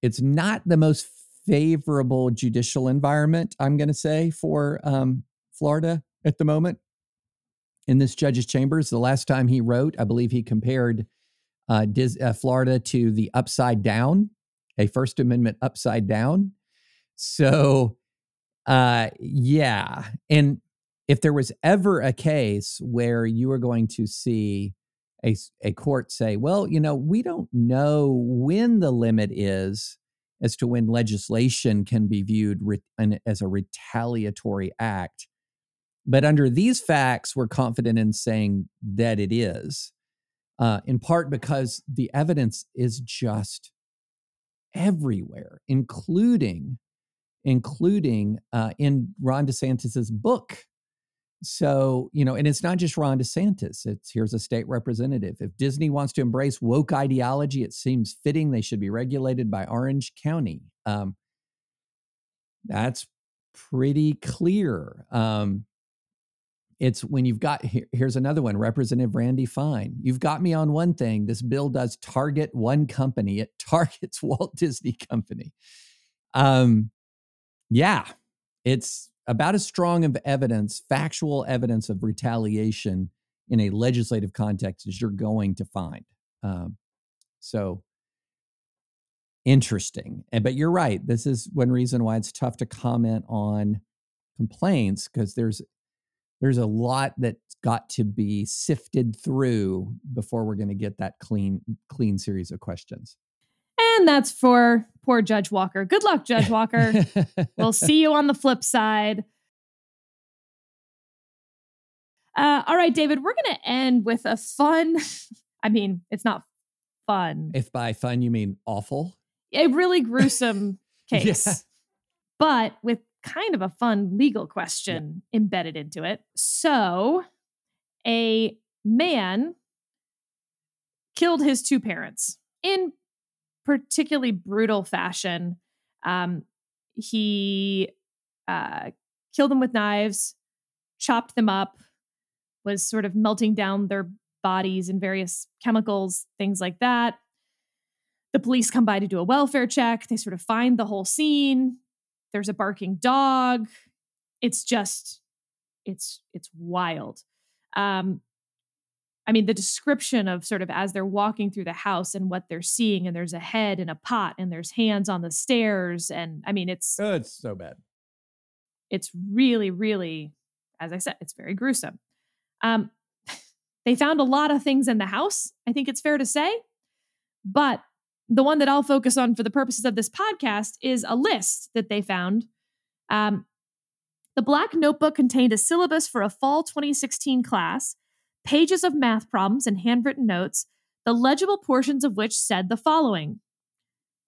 it's not the most favorable judicial environment, I'm going to say, for um, Florida at the moment in this judge's chambers. The last time he wrote, I believe he compared uh, Dis- uh, Florida to the upside down, a First Amendment upside down. So, uh, yeah. And if there was ever a case where you were going to see a, a court say, well, you know, we don't know when the limit is as to when legislation can be viewed re- as a retaliatory act. But under these facts, we're confident in saying that it is, uh, in part because the evidence is just everywhere, including including uh, in Ron DeSantis's book. So, you know, and it's not just Ron DeSantis. It's here's a state representative. If Disney wants to embrace woke ideology, it seems fitting they should be regulated by Orange County. Um, that's pretty clear. Um, it's when you've got here, here's another one representative randy fine you've got me on one thing this bill does target one company it targets walt disney company um yeah it's about as strong of evidence factual evidence of retaliation in a legislative context as you're going to find. Um so interesting. And but you're right. This is one reason why it's tough to comment on complaints because there's there's a lot that's got to be sifted through before we're going to get that clean clean series of questions and that's for poor judge walker good luck judge walker we'll see you on the flip side uh, all right david we're going to end with a fun i mean it's not fun if by fun you mean awful a really gruesome case yeah. but with kind of a fun legal question yeah. embedded into it. So, a man killed his two parents in particularly brutal fashion. Um, he uh, killed them with knives, chopped them up, was sort of melting down their bodies in various chemicals, things like that. The police come by to do a welfare check. They sort of find the whole scene there's a barking dog it's just it's it's wild um i mean the description of sort of as they're walking through the house and what they're seeing and there's a head and a pot and there's hands on the stairs and i mean it's oh, it's so bad it's really really as i said it's very gruesome um they found a lot of things in the house i think it's fair to say but the one that I'll focus on for the purposes of this podcast is a list that they found. Um, the Black Notebook contained a syllabus for a fall 2016 class, pages of math problems and handwritten notes, the legible portions of which said the following.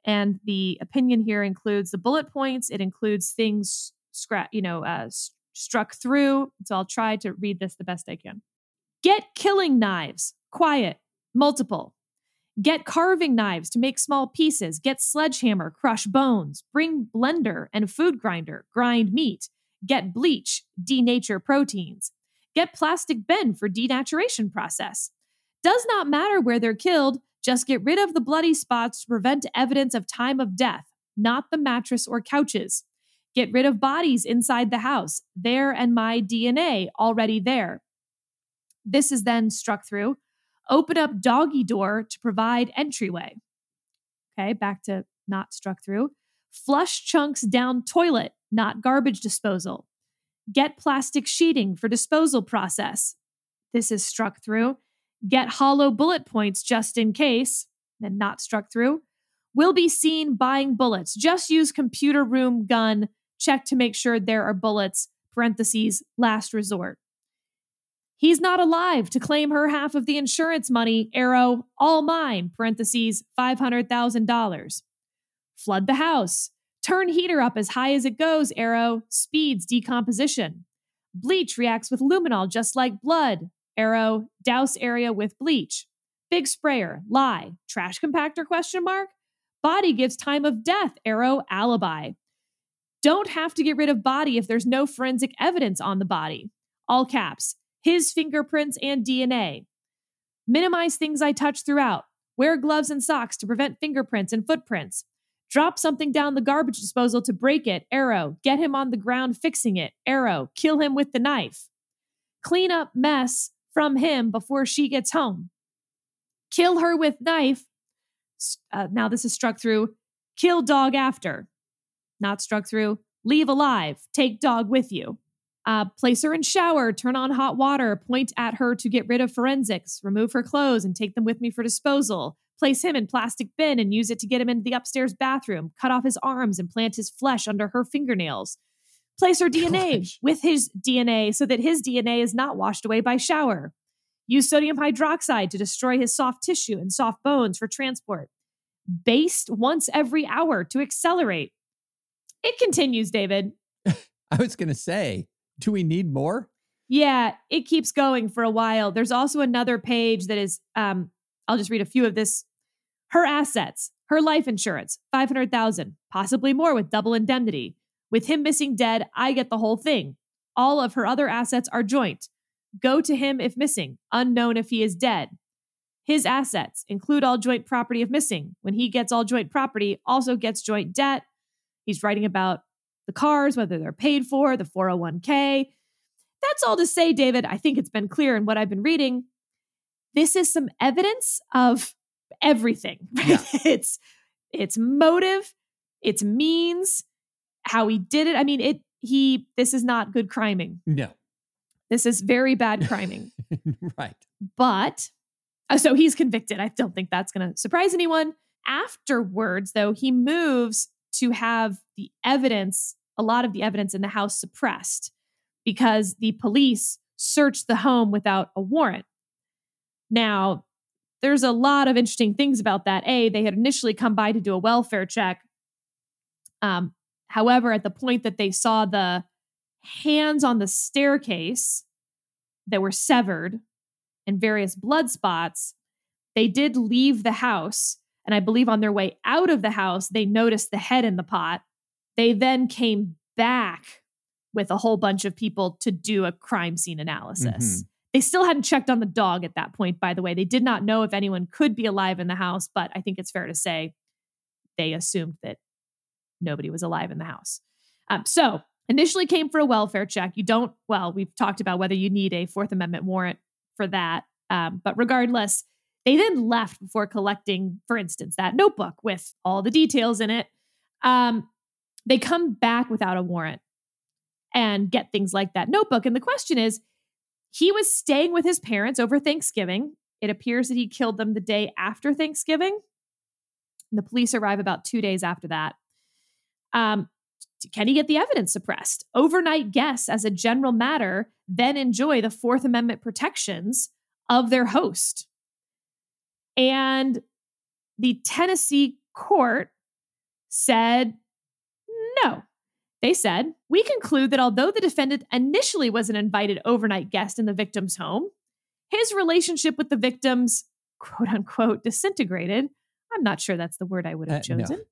And the opinion here includes the bullet points. It includes things scrap, you know, uh, struck through. So I'll try to read this the best I can. Get killing knives. Quiet. Multiple. Get carving knives to make small pieces. Get sledgehammer, crush bones. Bring blender and food grinder, grind meat. Get bleach, denature proteins. Get plastic bin for denaturation process. Does not matter where they're killed, just get rid of the bloody spots to prevent evidence of time of death, not the mattress or couches. Get rid of bodies inside the house, there and my DNA already there. This is then struck through open up doggy door to provide entryway. Okay, back to not struck through. Flush chunks down toilet, not garbage disposal. Get plastic sheeting for disposal process. This is struck through. Get hollow bullet points just in case, and not struck through. Will be seen buying bullets. Just use computer room gun. Check to make sure there are bullets. Parentheses, last resort. He's not alive to claim her half of the insurance money. Arrow, all mine. Parentheses, $500,000. Flood the house. Turn heater up as high as it goes. Arrow, speeds decomposition. Bleach reacts with luminol just like blood. Arrow, douse area with bleach. Big sprayer, lie. Trash compactor question mark. Body gives time of death. Arrow, alibi. Don't have to get rid of body if there's no forensic evidence on the body. All caps. His fingerprints and DNA. Minimize things I touch throughout. Wear gloves and socks to prevent fingerprints and footprints. Drop something down the garbage disposal to break it. Arrow. Get him on the ground fixing it. Arrow. Kill him with the knife. Clean up mess from him before she gets home. Kill her with knife. Uh, now this is struck through. Kill dog after. Not struck through. Leave alive. Take dog with you. Uh, place her in shower, turn on hot water, point at her to get rid of forensics, remove her clothes and take them with me for disposal, place him in plastic bin and use it to get him into the upstairs bathroom, cut off his arms and plant his flesh under her fingernails, place her DNA Gosh. with his DNA so that his DNA is not washed away by shower, use sodium hydroxide to destroy his soft tissue and soft bones for transport, baste once every hour to accelerate. It continues, David. I was going to say, do we need more? Yeah, it keeps going for a while. There's also another page that is um I'll just read a few of this. Her assets, her life insurance, 500,000, possibly more with double indemnity. With him missing dead, I get the whole thing. All of her other assets are joint. Go to him if missing, unknown if he is dead. His assets include all joint property if missing. When he gets all joint property, also gets joint debt. He's writing about the cars, whether they're paid for, the 401k. That's all to say, David. I think it's been clear in what I've been reading. This is some evidence of everything. Yeah. it's it's motive, it's means, how he did it. I mean, it he this is not good criming. No. This is very bad criming. right. But uh, so he's convicted. I don't think that's going to surprise anyone. Afterwards, though, he moves to have the evidence, a lot of the evidence in the house suppressed because the police searched the home without a warrant. Now, there's a lot of interesting things about that. A, they had initially come by to do a welfare check. Um, however, at the point that they saw the hands on the staircase that were severed and various blood spots, they did leave the house and I believe on their way out of the house, they noticed the head in the pot. They then came back with a whole bunch of people to do a crime scene analysis. Mm-hmm. They still hadn't checked on the dog at that point, by the way. They did not know if anyone could be alive in the house, but I think it's fair to say they assumed that nobody was alive in the house. Um, so initially came for a welfare check. You don't, well, we've talked about whether you need a Fourth Amendment warrant for that. Um, but regardless, they then left before collecting, for instance, that notebook with all the details in it. Um, they come back without a warrant and get things like that notebook. And the question is he was staying with his parents over Thanksgiving. It appears that he killed them the day after Thanksgiving. The police arrive about two days after that. Um, can he get the evidence suppressed? Overnight guests, as a general matter, then enjoy the Fourth Amendment protections of their host. And the Tennessee court said no. They said, We conclude that although the defendant initially was an invited overnight guest in the victim's home, his relationship with the victims, quote unquote, disintegrated. I'm not sure that's the word I would have uh, chosen.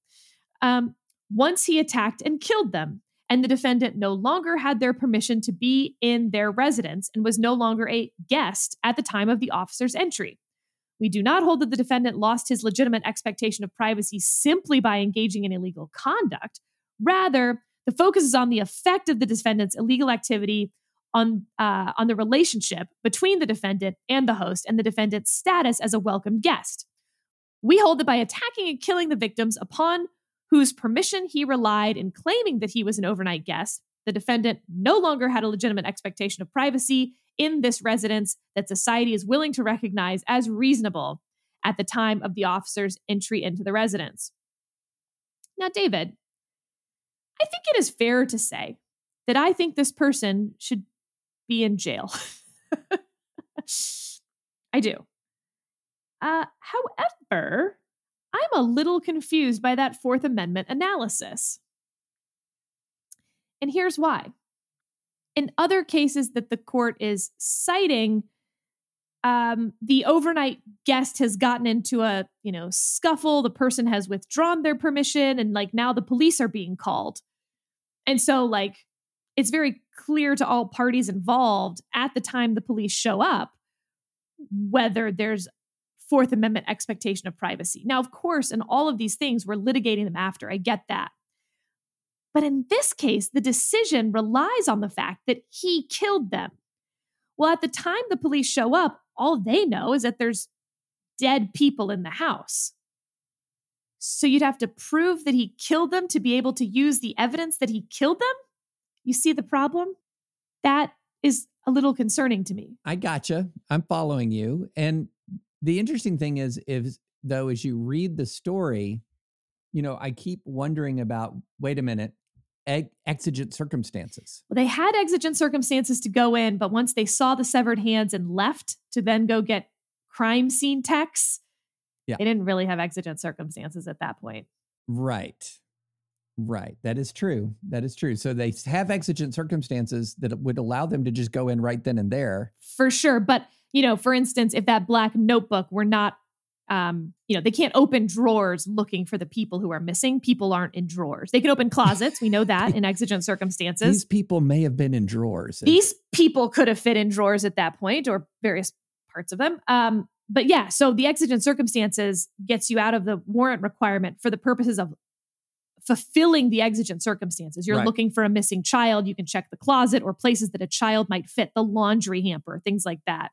No. Um, once he attacked and killed them, and the defendant no longer had their permission to be in their residence and was no longer a guest at the time of the officer's entry. We do not hold that the defendant lost his legitimate expectation of privacy simply by engaging in illegal conduct. Rather, the focus is on the effect of the defendant's illegal activity on, uh, on the relationship between the defendant and the host and the defendant's status as a welcome guest. We hold that by attacking and killing the victims upon whose permission he relied in claiming that he was an overnight guest, the defendant no longer had a legitimate expectation of privacy in this residence that society is willing to recognize as reasonable at the time of the officer's entry into the residence. Now, David, I think it is fair to say that I think this person should be in jail. I do. Uh, however, I'm a little confused by that Fourth Amendment analysis. And here's why. In other cases that the court is citing, um, the overnight guest has gotten into a you know scuffle. The person has withdrawn their permission, and like now the police are being called. And so, like, it's very clear to all parties involved at the time the police show up whether there's Fourth Amendment expectation of privacy. Now, of course, in all of these things, we're litigating them after. I get that. But in this case, the decision relies on the fact that he killed them. Well, at the time the police show up, all they know is that there's dead people in the house. So you'd have to prove that he killed them to be able to use the evidence that he killed them? You see the problem? That is a little concerning to me. I gotcha. I'm following you. And the interesting thing is, is though, as you read the story, you know, I keep wondering about wait a minute, exigent circumstances. Well, they had exigent circumstances to go in, but once they saw the severed hands and left to then go get crime scene techs, yeah. they didn't really have exigent circumstances at that point. Right. Right. That is true. That is true. So they have exigent circumstances that would allow them to just go in right then and there. For sure. But, you know, for instance, if that black notebook were not, um, you know, they can't open drawers looking for the people who are missing. People aren't in drawers. They can open closets. We know that in exigent circumstances. These people may have been in drawers. These people could have fit in drawers at that point or various parts of them. Um, but yeah, so the exigent circumstances gets you out of the warrant requirement for the purposes of fulfilling the exigent circumstances. You're right. looking for a missing child, you can check the closet or places that a child might fit, the laundry hamper, things like that.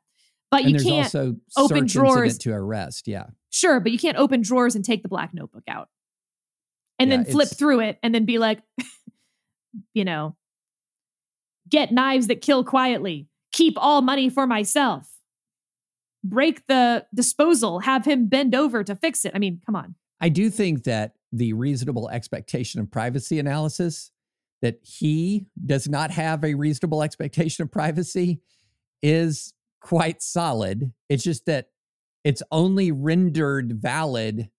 But and you can't open drawers to arrest. Yeah, sure, but you can't open drawers and take the black notebook out and yeah, then flip through it and then be like, you know, get knives that kill quietly, keep all money for myself, break the disposal, have him bend over to fix it. I mean, come on. I do think that the reasonable expectation of privacy analysis that he does not have a reasonable expectation of privacy is quite solid. It's just that it's only rendered valid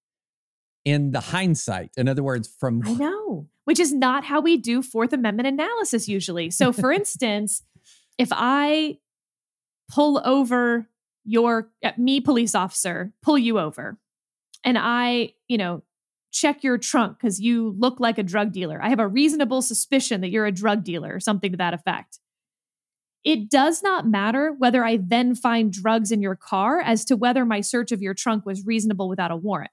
in the hindsight. In other words, from I know, which is not how we do Fourth Amendment analysis usually. So, for instance, if I pull over your uh, me police officer, pull you over, and I, you know, check your trunk because you look like a drug dealer. I have a reasonable suspicion that you're a drug dealer or something to that effect. It does not matter whether I then find drugs in your car as to whether my search of your trunk was reasonable without a warrant.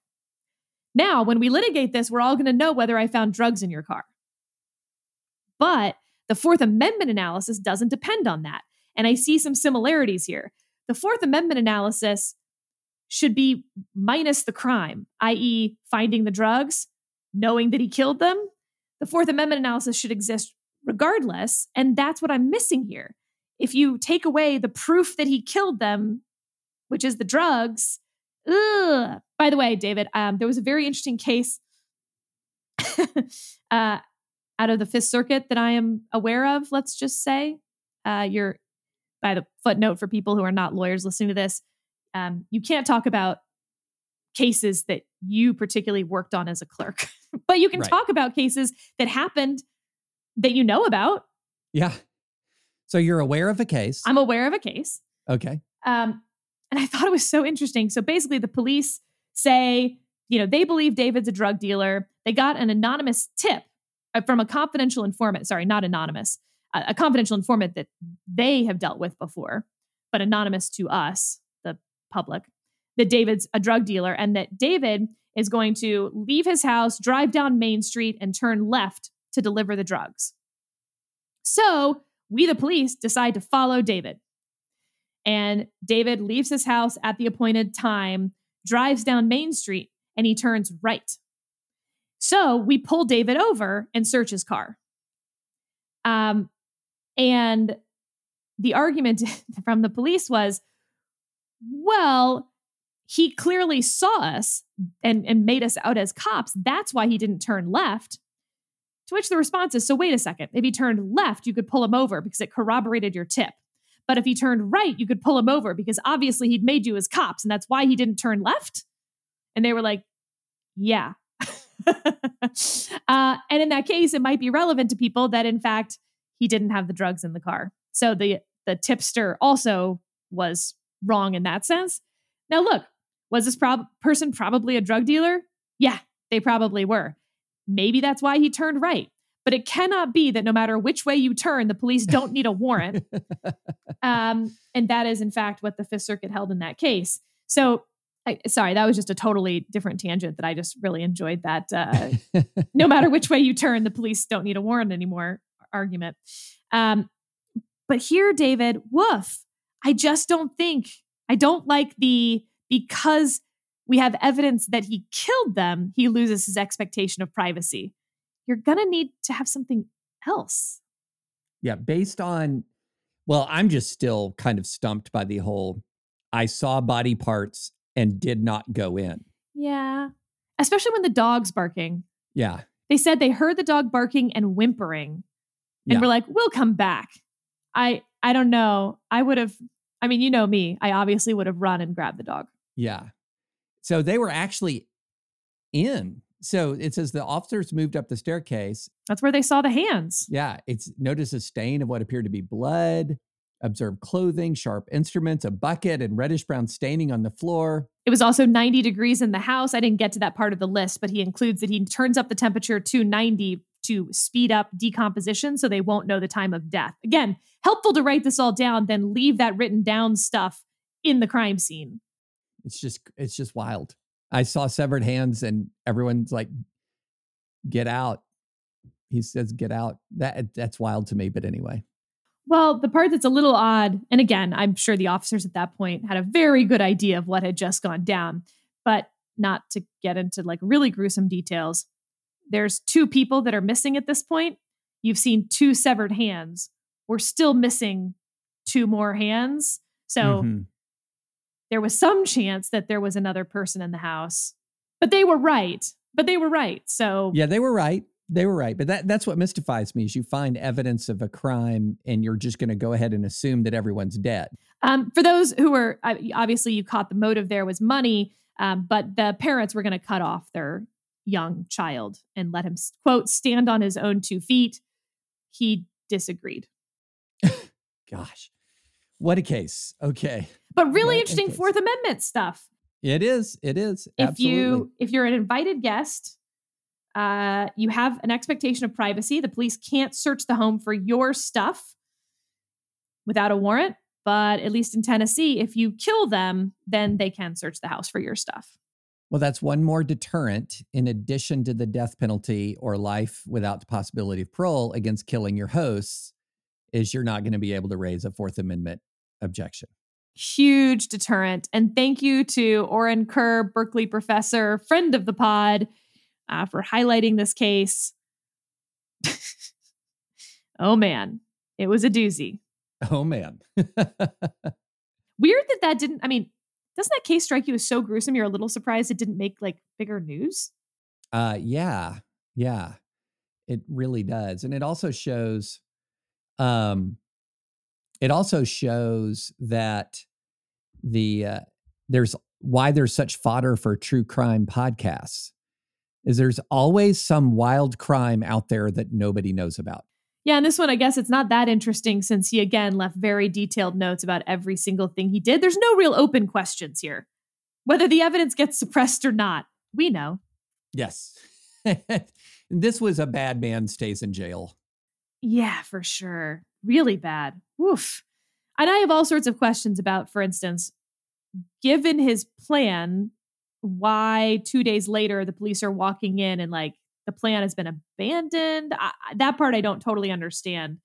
Now, when we litigate this, we're all going to know whether I found drugs in your car. But the Fourth Amendment analysis doesn't depend on that. And I see some similarities here. The Fourth Amendment analysis should be minus the crime, i.e., finding the drugs, knowing that he killed them. The Fourth Amendment analysis should exist regardless. And that's what I'm missing here. If you take away the proof that he killed them, which is the drugs, ugh. By the way, David, um, there was a very interesting case uh, out of the Fifth Circuit that I am aware of, let's just say. Uh, you're by the footnote for people who are not lawyers listening to this um, you can't talk about cases that you particularly worked on as a clerk, but you can right. talk about cases that happened that you know about. Yeah. So you're aware of a case. I'm aware of a case. Okay. Um, and I thought it was so interesting. So basically, the police say, you know, they believe David's a drug dealer. They got an anonymous tip uh, from a confidential informant. Sorry, not anonymous, a, confidential informant that they have dealt with before, but anonymous to us the public that David's a drug dealer and that David is going to leave his house, drive down Main Street, and turn left to deliver the drugs. So we, the police, decide to follow David. And David leaves his house at the appointed time, drives down Main Street, and he turns right. So we pull David over and search his car. Um, and the argument from the police was, well, he clearly saw us and, and made us out as cops. That's why he didn't turn left. To which the response is so, wait a second. If he turned left, you could pull him over because it corroborated your tip. But if he turned right, you could pull him over because obviously he'd made you as cops and that's why he didn't turn left. And they were like, yeah. uh, and in that case, it might be relevant to people that, in fact, he didn't have the drugs in the car. So the the tipster also was wrong in that sense. Now, look, was this prob- person probably a drug dealer? Yeah, they probably were. Maybe that's why he turned right. But it cannot be that no matter which way you turn, the police don't need a warrant. um, and that is, in fact, what the Fifth Circuit held in that case. So, I, sorry, that was just a totally different tangent that I just really enjoyed. That uh, no matter which way you turn, the police don't need a warrant anymore argument. Um, but here, David, woof. I just don't think, I don't like the because we have evidence that he killed them, he loses his expectation of privacy. You're going to need to have something else. Yeah, based on, well, I'm just still kind of stumped by the whole I saw body parts and did not go in. Yeah. Especially when the dog's barking. Yeah. They said they heard the dog barking and whimpering. And Yeah. we're like, we'll come back. I I don't know. I would have I mean, you know me. I obviously would have run and grabbed the dog. Yeah. So they were actually in. So it says the officers moved up the staircase. That's where they saw the hands. Yeah. It's noticed a stain of what appeared to be blood, observed clothing, sharp instruments, a bucket, and reddish brown staining on the floor. It was also 90 degrees in the house. I didn't get to that part of the list, but he includes that he turns up the temperature to 90 to speed up decomposition so they won't know the time of death. Again, helpful to write this all down, then leave that written down stuff in the crime scene. It's just it's just wild. I saw severed hands and everyone's like, get out. He says, get out. That that's wild to me. But anyway. Well, the part that's a little odd, and again, I'm sure the officers at that point had a very good idea of what had just gone down, but not to get into like really gruesome details. There's two people that are missing at this point. You've seen two severed hands. We're still missing two more hands. So Mhm. there was some chance that there was another person in the house. But they were right. But they were right. So Yeah, they were right. They were right. But that, that's what mystifies me is you find evidence of a crime and you're just going to go ahead and assume that everyone's dead. Um, for those who were obviously, you caught the motive there was money, um, but the parents were going to cut off their young child and let him quote stand on his own two feet. He disagreed, Gosh, what a case. Okay. but really What interesting. Fourth Amendment stuff. It is. It is. If Absolutely. you if you're an invited guest, uh, you have an expectation of privacy. The police can't search the home for your stuff without a warrant. But at least in Tennessee, if you kill them, then they can search the house for your stuff. Well, that's one more deterrent in addition to the death penalty or life without the possibility of parole against killing your hosts is you're not going to be able to raise a Fourth Amendment objection. huge deterrent. And thank you to Orin Kerr, Berkeley professor, friend of the pod, uh, for highlighting this case. oh man, it was a doozy. Oh man. Weird that that didn't. I mean, doesn't that case strike you as so gruesome? You're a little surprised it didn't make like bigger news. uh yeah. Yeah. It really does. And it also shows um it also shows that the uh, there's why there's such fodder for true crime podcasts is there's always some wild crime out there that nobody knows about. Yeah, and this one, I guess it's not that interesting since he again left very detailed notes about every single thing he did. There's no real open questions here. Whether the evidence gets suppressed or not, we know. Yes. this was a bad man stays in jail. Yeah, for sure. Really bad. Woof. And I have all sorts of questions about, for instance, given his plan, why two days later the police are walking in and like the plan has been abandoned. I, that part I don't totally understand.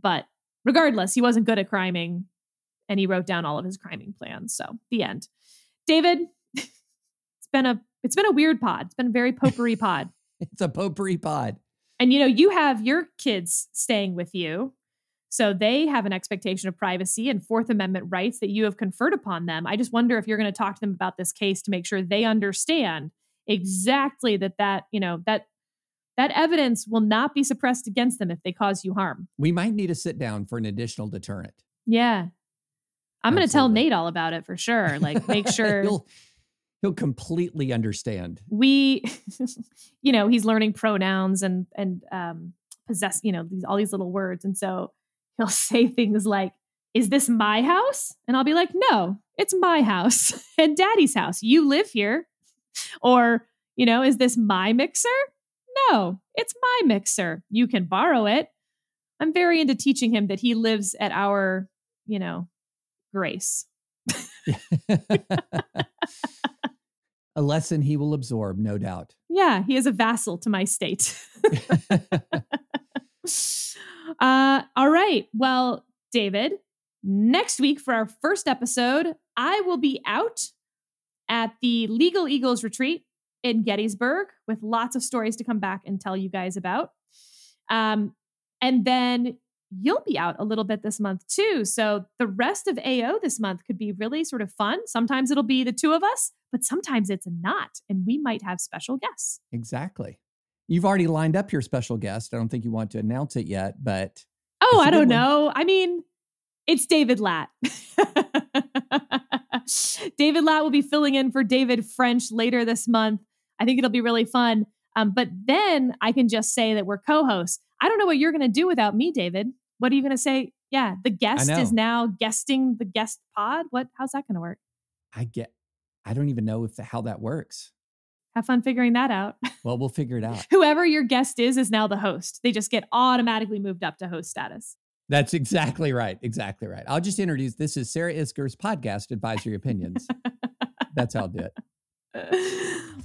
But regardless, he wasn't good at criming and he wrote down all of his criming plans. So the end. David, it's been a it's been a weird pod. It's been a very potpourri pod. It's a potpourri pod. And you know, you have your kids staying with you. So they have an expectation of privacy and Fourth Amendment rights that you have conferred upon them. I just wonder if you're going to talk to them about this case to make sure they understand exactly that that, you know, that that evidence will not be suppressed against them if they cause you harm. We might need to sit down for an additional deterrent. Yeah. I'm going to tell Nate all about it for sure. Like make sure he'll he'll completely understand. we you know, he's learning pronouns and and um possess, you know, these all these little words and so he'll say things like is this my house? And I'll be like, "No, it's my house and daddy's house. You live here." Or, you know, is this my mixer? No, it's my mixer. You can borrow it. I'm very into teaching him that he lives at our, you know, grace. a lesson he will absorb, no doubt. Yeah, he is a vassal to my state. uh, all right. Well, David, next week for our first episode, I will be out at the Legal Eagles retreat in Gettysburg with lots of stories to come back and tell you guys about. Um, and then you'll be out a little bit this month too. So the rest of AO this month could be really sort of fun. Sometimes it'll be the two of us, but sometimes it's not. And we might have special guests. exactly. You've already lined up your special guest. I don't think you want to announce it yet, but Oh, I don't one. know. I mean, it's David Lat. David Lat will be filling in for David French later this month. I think it'll be really fun. Um, but then I can just say that we're co-hosts. I don't know what you're going to do without me, David. What are you going to say? Yeah, the guest is now guesting the guest pod. What? How's that going to work? I get I don't even know if the, how that works. Have fun figuring that out. Well, we'll figure it out. Whoever your guest is is now the host. They just get automatically moved up to host status. That's exactly right. Exactly right. I'll just introduce this is Sarah Isgur's podcast, Advisory Opinions. That's how I'll do it.